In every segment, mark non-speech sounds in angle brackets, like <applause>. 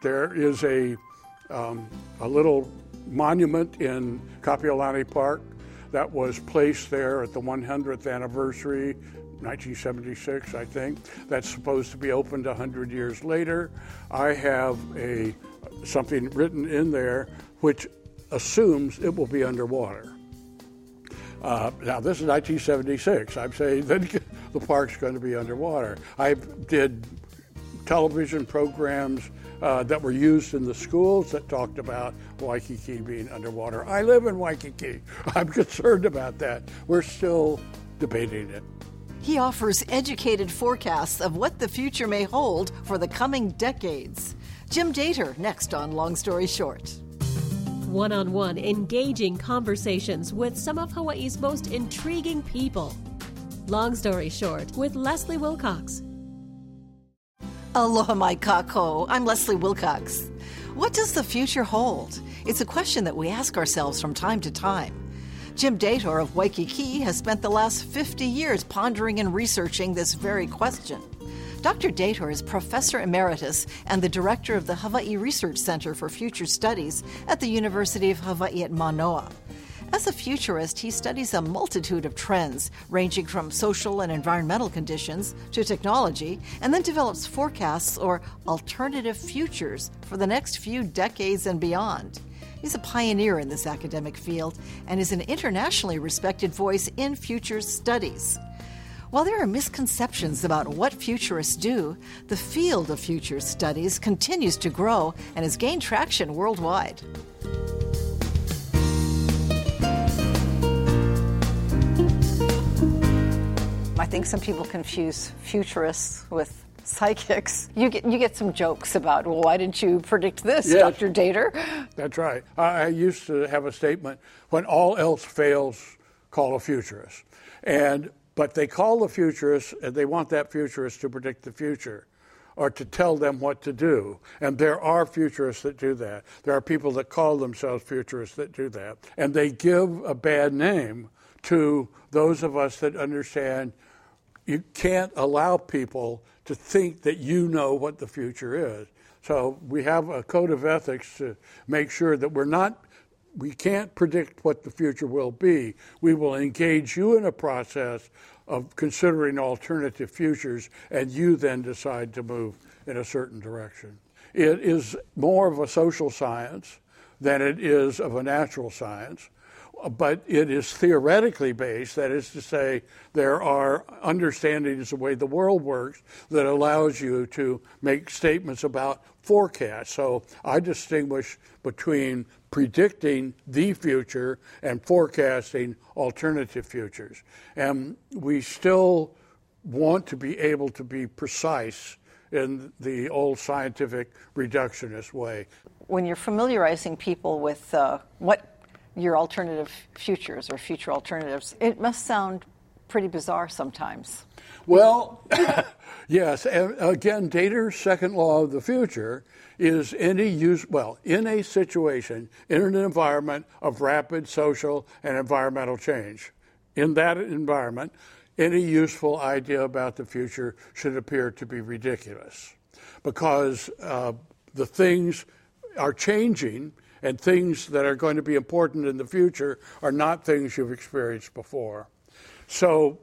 there is a, um, a little monument in Kapiolani Park that was placed there at the 100th anniversary 1976, I think. That's supposed to be opened 100 years later. I have a something written in there which assumes it will be underwater. Uh, now, this is 1976. I'm saying <laughs> that the park's going to be underwater. I did television programs uh, that were used in the schools that talked about Waikiki being underwater. I live in Waikiki. <laughs> I'm concerned about that. We're still debating it. He offers educated forecasts of what the future may hold for the coming decades. Jim Dator, next on Long Story Short. One on one, engaging conversations with some of Hawaii's most intriguing people. Long Story Short with Leslie Wilcox. Aloha, mai kakou. I'm Leslie Wilcox. What does the future hold? It's a question that we ask ourselves from time to time. Jim Dator of Waikiki has spent the last 50 years pondering and researching this very question. Dr. Dator is Professor Emeritus and the Director of the Hawaii Research Center for Future Studies at the University of Hawaii at Manoa. As a futurist, he studies a multitude of trends, ranging from social and environmental conditions to technology, and then develops forecasts or alternative futures for the next few decades and beyond. He's a pioneer in this academic field and is an internationally respected voice in futures studies. While there are misconceptions about what futurists do, the field of futures studies continues to grow and has gained traction worldwide. I think some people confuse futurists with psychics. You get you get some jokes about, well, why didn't you predict this, Yes. Dr. Dator? That's right. I, I used to have a statement when all else fails, call a futurist. And but they call the futurist and they want that futurist to predict the future or to tell them what to do. And there are futurists that do that. There are people that call themselves futurists that do that. And they give a bad name to those of us that understand you can't allow people to think that you know what the future is. So we have a code of ethics to make sure that we're not, we can't predict what the future will be. We will engage you in a process of considering alternative futures, and you then decide to move in a certain direction. It is more of a social science than it is of a natural science but it is theoretically based. That is to say, there are understandings of the way the world works that allows you to make statements about forecasts. So I distinguish between predicting the future and forecasting alternative futures. And we still want to be able to be precise in the old scientific reductionist way. When you're familiarizing people with uh, what your alternative futures or future alternatives, it must sound pretty bizarre sometimes. Well, <coughs> yes, again, Dator's second law of the future is any use, well, in a situation, in an environment of rapid social and environmental change, in that environment, any useful idea about the future should appear to be ridiculous because uh, the things are changing and things that are going to be important in the future are not things you've experienced before. So,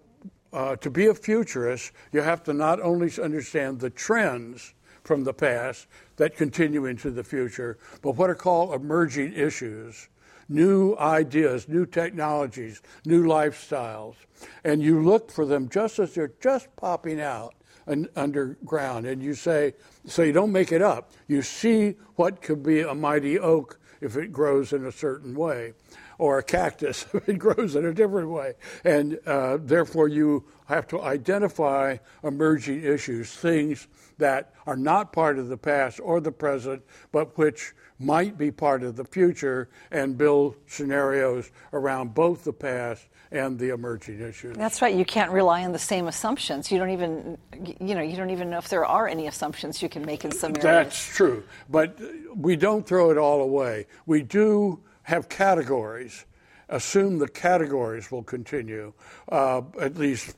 uh, to be a futurist, you have to not only understand the trends from the past that continue into the future, but what are called emerging issues, new ideas, new technologies, new lifestyles. And you look for them just as they're just popping out un- underground. And you say, so you don't make it up. You see what could be a mighty oak if it grows in a certain way, or a cactus <laughs> if it grows in a different way. And uh, therefore, you have to identify emerging issues, things that are not part of the past or the present, but which might be part of the future, and build scenarios around both the past and the emerging issues. That's right. You can't rely on the same assumptions. You don't even, you know, you don't even know if there are any assumptions you can make in some areas. That's true. But we don't throw it all away. We do have categories. Assume the categories will continue, uh, at least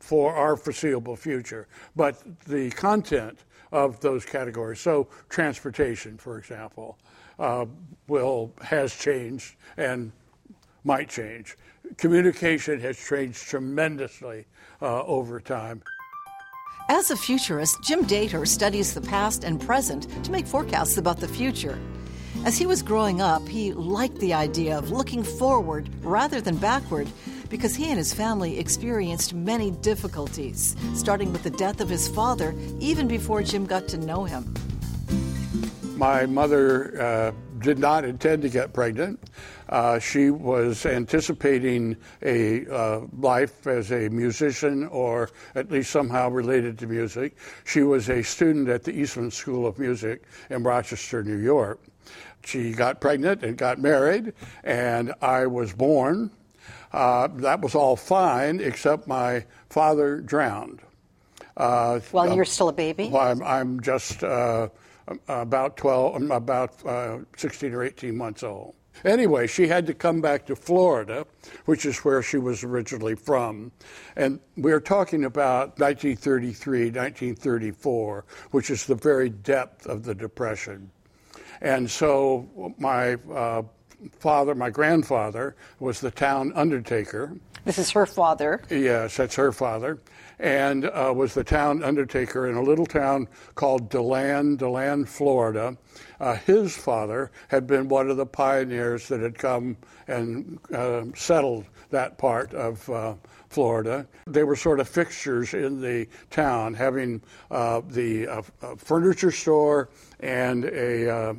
for our foreseeable future. But the content of those categories. So transportation, for example, uh, will has changed and might change. Communication has changed tremendously uh, over time. As a futurist, Jim Dator studies the past and present to make forecasts about the future. As he was growing up, he liked the idea of looking forward rather than backward because he and his family experienced many difficulties, starting with the death of his father even before Jim got to know him. My mother uh, did not intend to get pregnant. Uh, she was anticipating a uh, life as a musician or at least somehow related to music. She was a student at the Eastman School of Music in Rochester, New York. She got pregnant and got married, and I was born. Uh, that was all fine, except my father drowned. Uh, well, you're still a baby? Well, I'm, I'm just uh, about 12, about uh, 16 or 18 months old. Anyway, she had to come back to Florida, which is where she was originally from. And we're talking about 1933, 1934, which is the very depth of the Depression. And so my uh, father, my grandfather, was the town undertaker. This is her father. Yes, that's her father and uh, was the town undertaker in a little town called DeLand, DeLand, Florida. Uh, his father had been one of the pioneers that had come and uh, settled that part of uh, Florida. They were sort of fixtures in the town, having uh, the uh, furniture store and a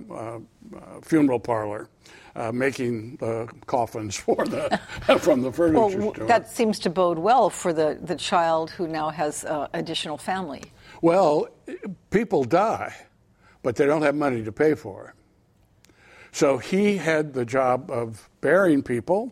funeral parlor uh, making the coffins <laughs> for the from the furniture well, store. That seems to bode well for the, the child who now has uh, additional family. Well, people die, but they don't have money to pay for it. So he had the job of burying people,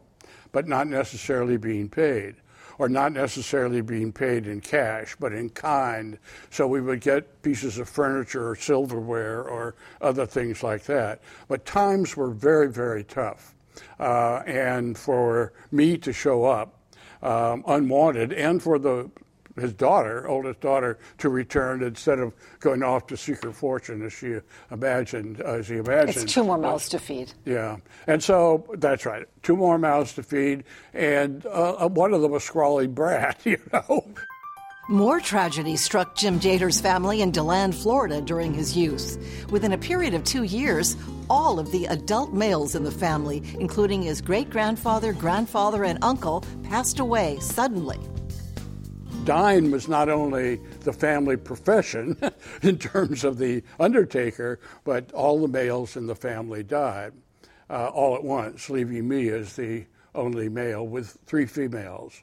but not necessarily being paid or not necessarily being paid in cash, but in kind. So we would get pieces of furniture or silverware or other things like that. But times were very, very tough. Uh, and for me to show up um, unwanted and for the his daughter, oldest daughter, to return instead of going off to seek her fortune as she imagined, as he imagined. It's two more mouths to feed. Yeah, and so that's right, two more mouths to feed, and uh, one of them a scrawly brat, <laughs> you know. More tragedy struck Jim Dator's family in DeLand, Florida during his youth. Within a period of two years, all of the adult males in the family, including his great grandfather, grandfather, and uncle, passed away suddenly dying was not only the family profession <laughs> in terms of the undertaker, but all the males in the family died uh, all at once, leaving me as the only male with three females.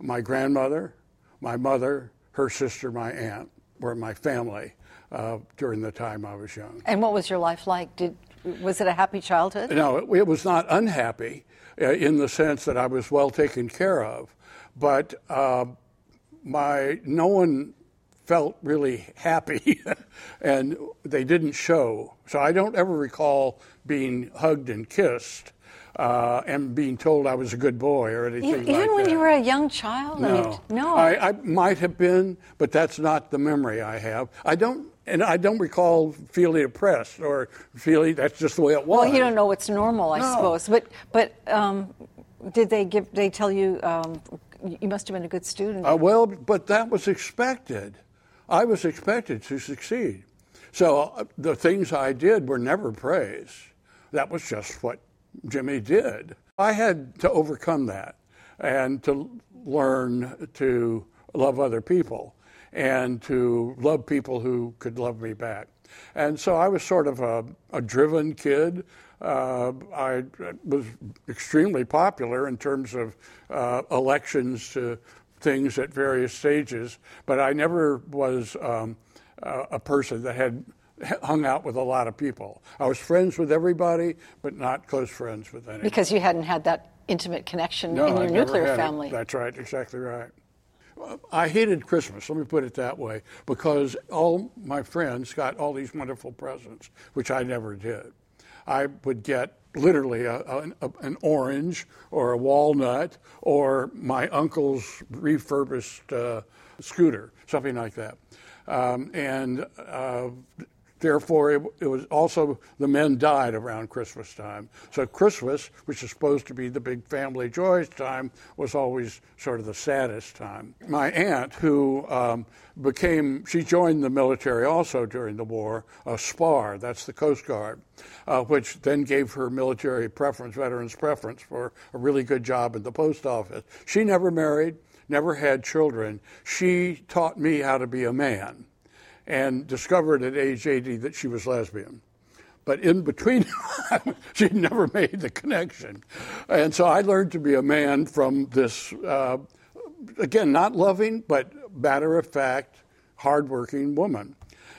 My grandmother, my mother, her sister, my aunt were my family uh, during the time I was young. And what was your life like? Did was it a happy childhood? No, it, it was not unhappy uh, in the sense that I was well taken care of, but uh, my no one felt really happy <laughs> and they didn't show. So I don't ever recall being hugged and kissed. Uh, and being told I was a good boy or anything even, like even when that. you were a young child? No. I mean, no. I, I might have been, but that's not the memory I have. I don't, and I don't recall feeling oppressed or feeling that's just the way it was. Well, you don't know what's normal, I No. suppose. But but um, did they give? They tell you um, you must have been a good student. Uh, well, but that was expected. I was expected to succeed. So uh, the things I did were never praised. That was just what Jimmy did. I had to overcome that and to learn to love other people and to love people who could love me back. And so I was sort of a, a driven kid. Uh, I was extremely popular in terms of uh, elections to things at various stages, but I never was um, a, person that had hung out with a lot of people. I was friends with everybody, but not close friends with anyone. because you hadn't had that intimate connection No, in your I nuclear had it. family. That's right, exactly right. I hated Christmas, let me put it that way, because all my friends got all these wonderful presents, which I never did. I would get literally a, a, an orange or a walnut or my uncle's refurbished uh, scooter, something like that. Um, and uh, therefore, it, it, was also the men died around Christmas time. So Christmas, which is supposed to be the big family joys time, was always sort of the saddest time. My aunt, who um, became, she joined the military also during the war, a SPAR, that's the Coast Guard, uh, which then gave her military preference, veterans preference, for a really good job in the post office. She never married, never had children. She taught me how to be a man and discovered at age 80 that she was lesbian. But in between, <laughs> she never made the connection. And so I learned to be a man from this, uh, again, not loving, but matter of fact, hardworking woman.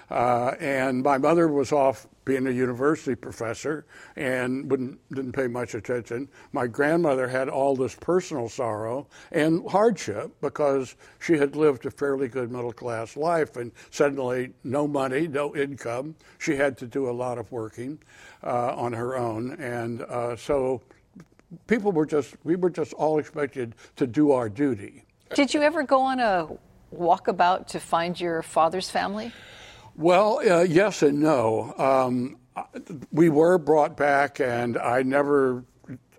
Uh, and my mother was off being a university professor and wouldn't, didn't pay much attention. My grandmother had all this personal sorrow and hardship because she had lived a fairly good middle class life and suddenly no money, no income. She had to do a lot of working uh, on her own. And uh, so people were just, we were just all expected to do our duty. Did you ever go on a walkabout to find your father's family? Well, uh, yes and no. Um, we were brought back, and I never,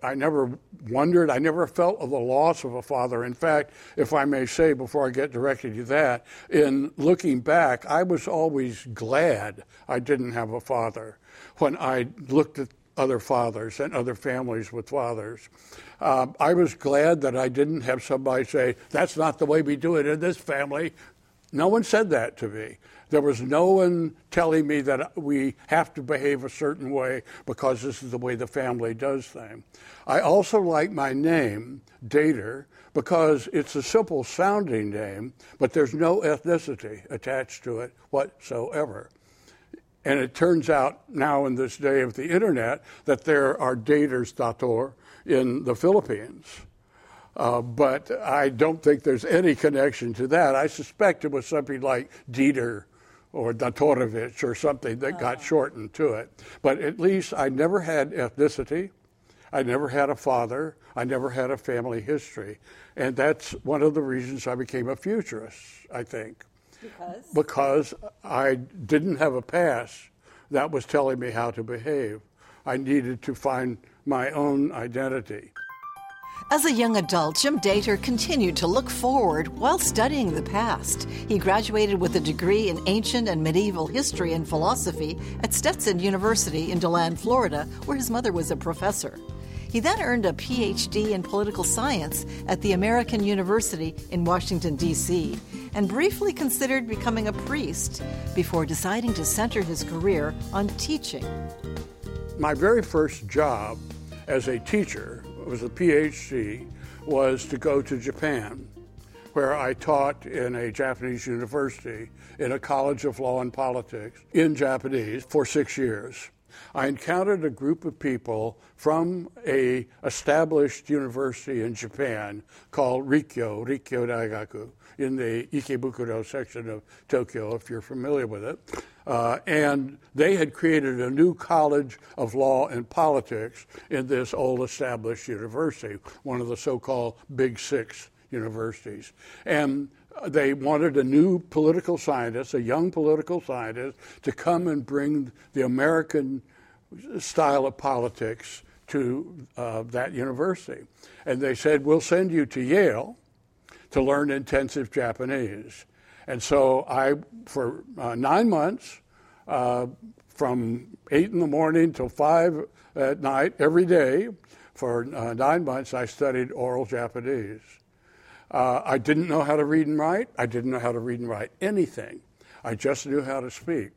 I never wondered. I never felt the loss of a father. In fact, if I may say, before I get directly to that, in looking back, I was always glad I didn't have a father. When I looked at other fathers and other families with fathers. Uh, I was glad that I didn't have somebody say, That's not the way we do it in this family. No one said that to me. There was no one telling me that we have to behave a certain way because this is the way the family does things. I also like my name, Dator, because it's a simple sounding name, but there's no ethnicity attached to it whatsoever. And it turns out now in this day of the internet that there are Dators dator in the Philippines. Uh, but I don't think there's any connection to that. I suspect it was something like Dieter or Datorovich or something that got uh-huh. shortened to it. But at least I never had ethnicity. I never had a father. I never had a family history. And that's one of the reasons I became a futurist, I think. Because? Because I didn't have a past that was telling me how to behave. I needed to find my own identity. As a young adult, Jim Dator continued to look forward while studying the past. He graduated with a degree in ancient and medieval history and philosophy at Stetson University in DeLand, Florida, where his mother was a professor. He then earned a PhD in political science at the American University in Washington, D.C., and briefly considered becoming a priest before deciding to center his career on teaching. My very first job as a teacher was a PhD, was to go to Japan, where I taught in a Japanese university in a college of law and politics in Japanese for six years. I encountered a group of people from a established university in Japan called Rikyo, Rikkyo Daigaku, in the Ikebukuro section of Tokyo, if you're familiar with it. Uh, and they had created a new college of law and politics in this old established university, one of the so called Big Six universities. And they wanted a new political scientist, a young political scientist, to come and bring the American style of politics to uh, that university. And they said, We'll send you to Yale to learn intensive Japanese. And so I, for uh, nine months, uh, from eight in the morning till five at night, every day, for uh, nine months, I studied oral Japanese. Uh, I didn't know how to read and write. I didn't know how to read and write anything. I just knew how to speak.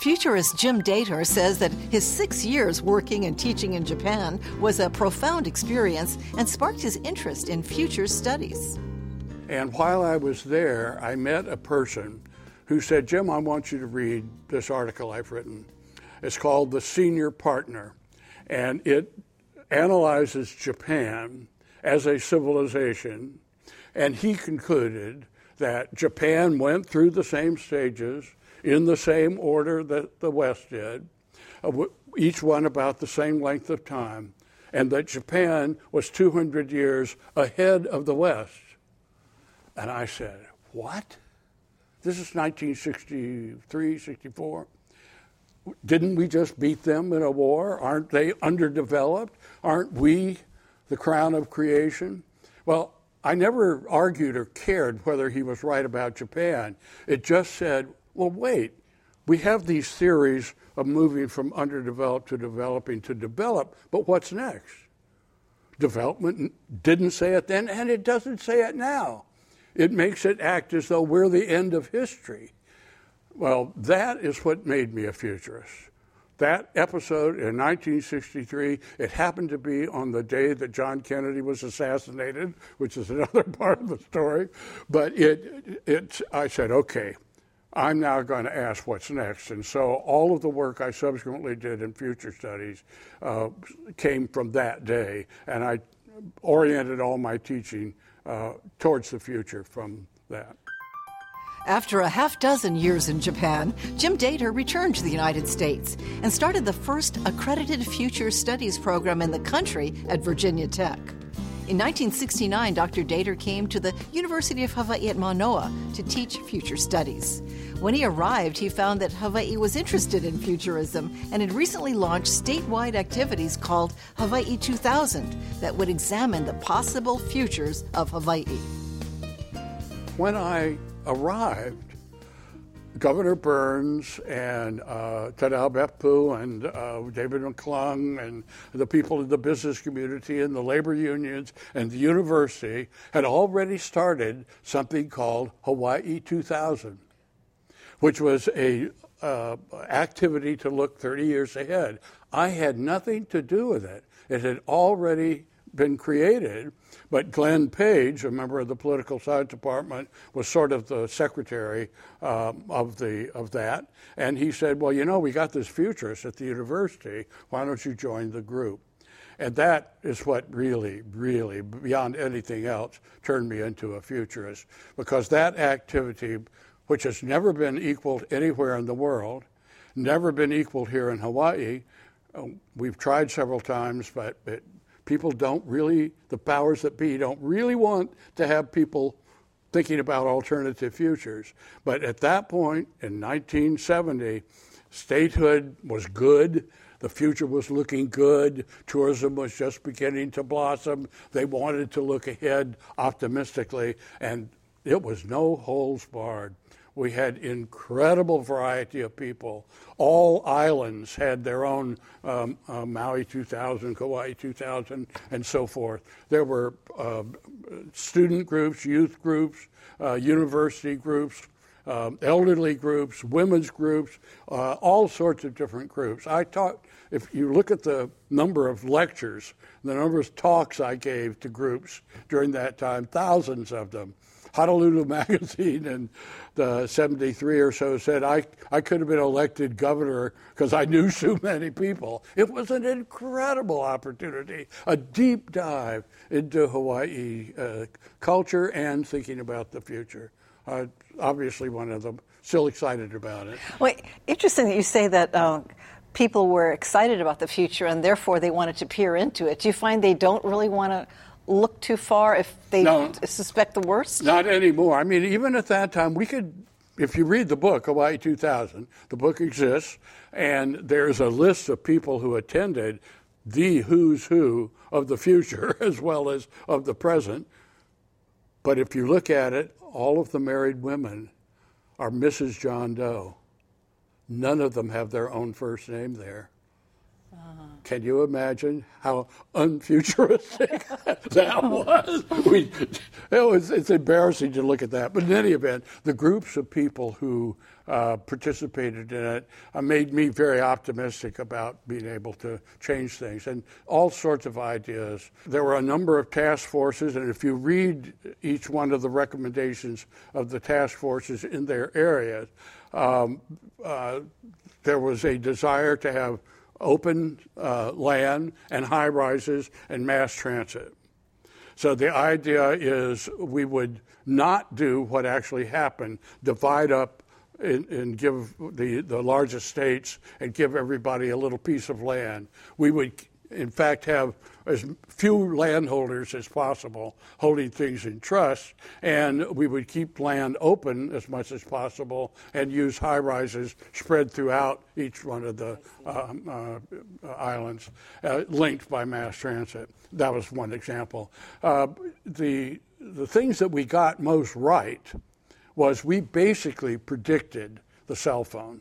Futurist Jim Dator says that his six years working and teaching in Japan was a profound experience and sparked his interest in future studies. And while I was there, I met a person who said, Jim, I want you to read this article I've written. It's called The Senior Partner, and it analyzes Japan as a civilization. And he concluded that Japan went through the same stages in the same order that the West did, uh, each one about the same length of time, and that Japan was 200 years ahead of the West. And I said, What? This is 1963, 64. Didn't we just beat them in a war? Aren't they underdeveloped? Aren't we the crown of creation? Well, I never argued or cared whether he was right about Japan. It just said, well, wait, we have these theories of moving from underdeveloped to developing to develop, but what's next? Development didn't say it then, and it doesn't say it now. It makes it act as though we're the end of history. Well, that is what made me a futurist. That episode in 1963, it happened to be on the day that John Kennedy was assassinated, which is <laughs> another part of the story. But it, it, I said, okay, I'm now going to ask what's next. And so all of the work I subsequently did in future studies uh, came from that day. And I oriented all my teaching uh, towards the future from that. After a half dozen years in Japan, Jim Dator returned to the United States and started the first accredited future studies program in the country at Virginia Tech. In 1969, Dr. Dator came to the University of Hawaii at Manoa to teach future studies. When he arrived, he found that Hawaii was interested in futurism and had recently launched statewide activities called Hawaii 2000 that would examine the possible futures of Hawaii. When I arrived, Governor Burns and uh, Tadao Beppu and uh, David McClung and the people in the business community and the labor unions and the university had already started something called Hawaii 2000, which was a uh, activity to look 30 years ahead. I had nothing to do with it. It had already been created, but Glenn Paige, a member of the political science department, was sort of the secretary uh, of the of that, and he said, "Well, you know, we got this futurist at the university. Why don't you join the group?" And that is what really, really, beyond anything else, turned me into a futurist, because that activity, which has never been equaled anywhere in the world, never been equaled here in Hawaii. Uh, we've tried several times, but it people don't really, the powers that be don't really want to have people thinking about alternative futures. But at that point in 1970, statehood was good. The future was looking good. Tourism was just beginning to blossom. They wanted to look ahead optimistically, and it was no holds barred. We had incredible variety of people. All islands had their own um, uh, Maui 2000, Kauai 2000, and so forth. There were uh, student groups, youth groups, uh, university groups, um, elderly groups, women's groups, uh, all sorts of different groups. I taught, if you look at the number of lectures, the number of talks I gave to groups during that time, thousands of them. Honolulu <laughs> Magazine in the 73 or so said I, I could have been elected governor because I knew <laughs> so many people. It was an incredible opportunity, a deep dive into Hawaii uh, culture and thinking about the future. Uh, obviously, one of them still excited about it. Well, interesting that you say that. Uh, people were excited about the future and therefore they wanted to peer into it. Do you find they don't really want to look too far if they no, suspect the worst? Not anymore. I mean, even at that time, we could, if you read the book, Hawaii 2000, the book exists, and there's a list of people who attended the who's who of the future <laughs> as well as of the present. But if you look at it, all of the married women are Mrs. John Doe. None of them have their own first name there. Uh-huh. Can you imagine how unfuturistic <laughs> that was? We, it was? It's embarrassing to look at that. But in any event, the groups of people who uh, participated in it uh, made me very optimistic about being able to change things and all sorts of ideas. There were a number of task forces, and if you read each one of the recommendations of the task forces in their areas, um, uh, there was a desire to have open uh, land and high rises and mass transit. So the idea is we would not do what actually happened, divide up and, and, give the, the largest states and give everybody a little piece of land. We would in fact, have as few landholders as possible holding things in trust, and we would keep land open as much as possible and use high rises spread throughout each one of the um, uh, islands, uh, linked by mass transit. That was one example. Uh, the the things that we got most right was we basically predicted the cell phone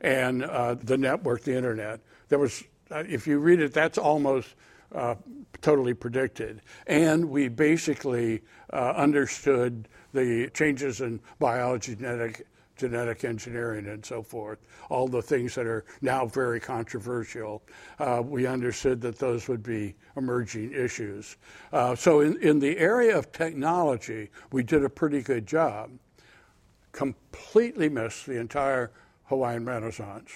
and uh, the network, the internet. There was, if you read it, that's almost uh, totally predicted. And we basically uh, understood the changes in biology, genetic, genetic engineering, and so forth, all the things that are now very controversial. Uh, we understood that those would be emerging issues. Uh, so, in, in the area of technology, we did a pretty good job. Completely missed the entire Hawaiian Renaissance.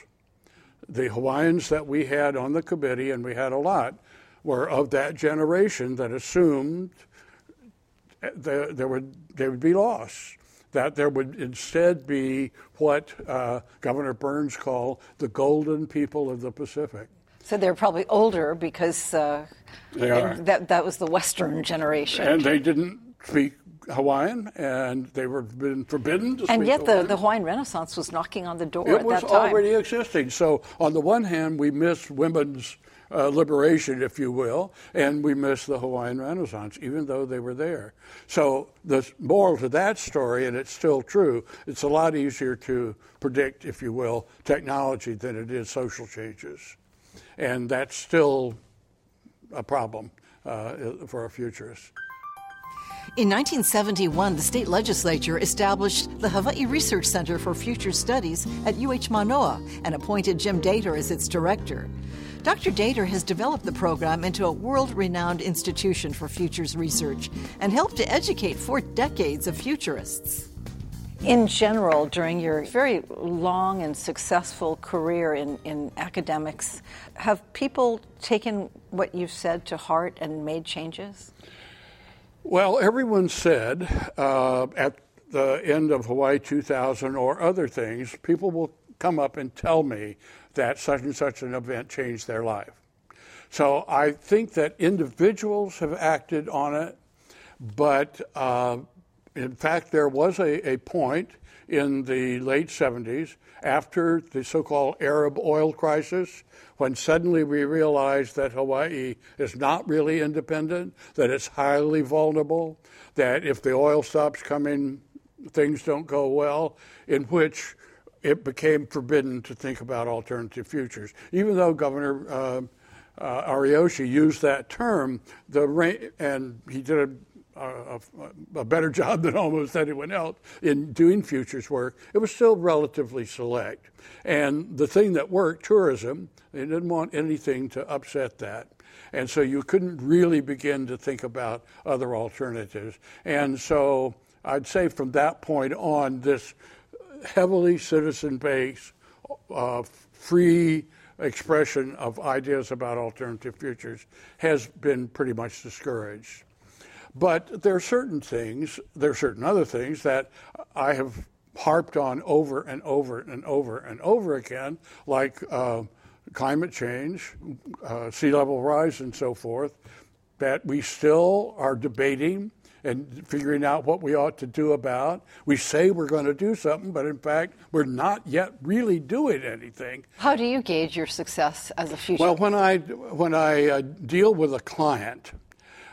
The Hawaiians that we had on the committee, and we had a lot, were of that generation that assumed there, there would, they would be lost. That there would instead be what uh, Governor Burns called the golden people of the Pacific. So they're probably older because uh, that, that was the Western generation. And they didn't speak Hawaiian, and they were been forbidden to. And yet, the, the Hawaiian Renaissance was knocking on the door it at was that time. already existing. So, on the one hand, we miss women's uh, liberation, if you will, and we miss the Hawaiian Renaissance, even though they were there. So, the moral to that story, and it's still true, it's a lot easier to predict, if you will, technology than it is social changes. And that's still a problem uh, for a futurist. In 1971, the state legislature established the Hawaii Research Center for Future Studies at UH Manoa and appointed Jim Dator as its director. Dr. Dator has developed the program into a world renowned institution for futures research and helped to educate for decades of futurists. In general, during your very long and successful career in, in academics, have people taken what you've said to heart and made changes? Well, everyone said uh, at the end of Hawaii 2000 or other things, people will come up and tell me that such and such an event changed their life. So I think that individuals have acted on it, but uh, in fact, there was a, a point in the late 70s after the so called Arab oil crisis when suddenly we realized that Hawaii is not really independent, that it's highly vulnerable, that if the oil stops coming, things don't go well, in which it became forbidden to think about alternative futures. Even though Governor uh, uh, Ariyoshi used that term, the and he did a a, a, better <laughs> job than almost anyone else in doing futures work, it was still relatively select. And the thing that worked, tourism, they didn't want anything to upset that. And so you couldn't really begin to think about other alternatives. And so I'd say from that point on, this heavily citizen based, uh, free expression of ideas about alternative futures has been pretty much discouraged. But there are certain things, there are certain other things that I have harped on over and over and over and over again, like uh, climate change, uh, sea level rise, and so forth, that we still are debating and figuring out what we ought to do about. We say we're going to do something, but in fact, we're not yet really doing anything. How do you gauge your success as a future? Well, when I when I uh, deal with a client,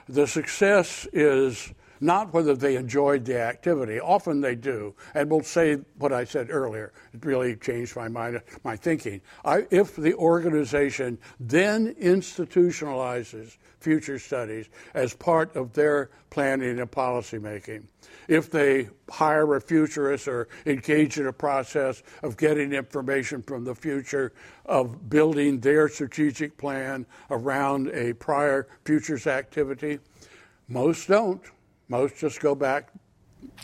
the success is not whether they enjoyed the activity. Often they do, and will say what I said earlier. It really changed my mind, my thinking. I, if the organization then institutionalizes future studies as part of their planning and policy making, if they hire a futurist or engage in a process of getting information from the future, of building their strategic plan around a prior futures activity, most don't. Most just go back.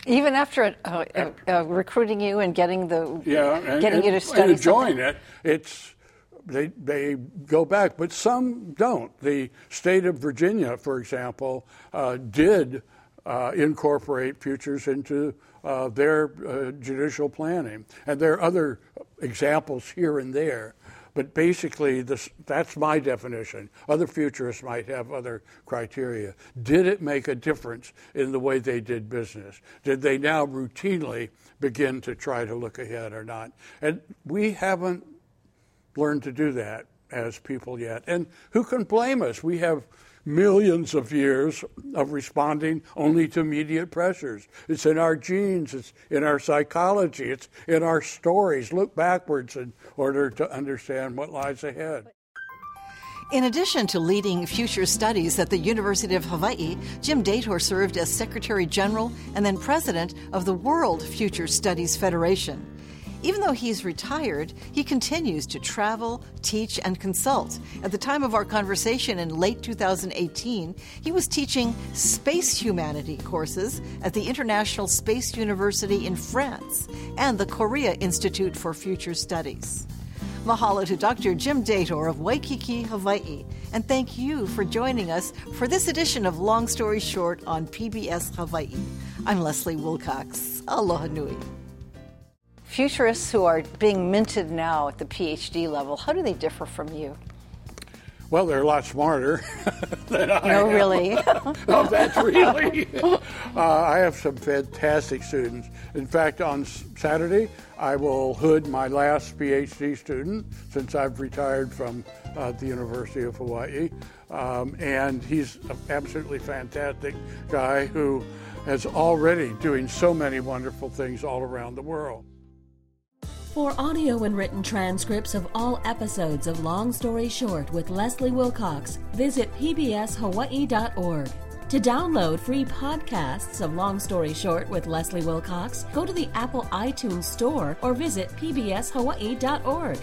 Even after uh, uh, uh, recruiting you and getting the yeah, and, getting and, you to study and enjoying something. it, it's they they go back, but some don't. The state of Virginia, for example, uh, did uh, incorporate futures into uh, their judicial planning, and there are other examples here and there. But basically, this, that's my definition. Other futurists might have other criteria. Did it make a difference in the way they did business? Did they now routinely begin to try to look ahead or not? And we haven't learned to do that as people yet. And who can blame us? We have millions of years of responding only to immediate pressures. It's in our genes, it's in our psychology, it's in our stories. Look backwards in order to understand what lies ahead. In addition to leading future studies at the University of Hawaii, Jim Dator served as Secretary General and then President of the World Future Studies Federation. Even though he's retired, he continues to travel, teach, and consult. At the time of our conversation in late 2018, he was teaching space humanity courses at the International Space University in France and the Korea Institute for Future Studies. Mahalo to Dr. Jim Dator of Waikiki, Hawaii, and thank you for joining us for this edition of Long Story Short on PBS Hawaii. I'm Leslie Wilcox. Aloha nui futurists who are being minted now at the PhD level, how do they differ from you? Well, they're a lot smarter <laughs> than I no, am. really. <laughs> oh, that's really. <laughs> uh, I have some fantastic students. In fact, on Saturday, I will hood my last PhD student since I've retired from uh, the University of Hawaii. Um, and he's an absolutely fantastic guy who is already doing so many wonderful things all around the world. For audio and written transcripts of all episodes of Long Story Short with Leslie Wilcox, visit pbshawaii.org. To download free podcasts of Long Story Short with Leslie Wilcox, go to the Apple iTunes Store or visit pbshawaii.org.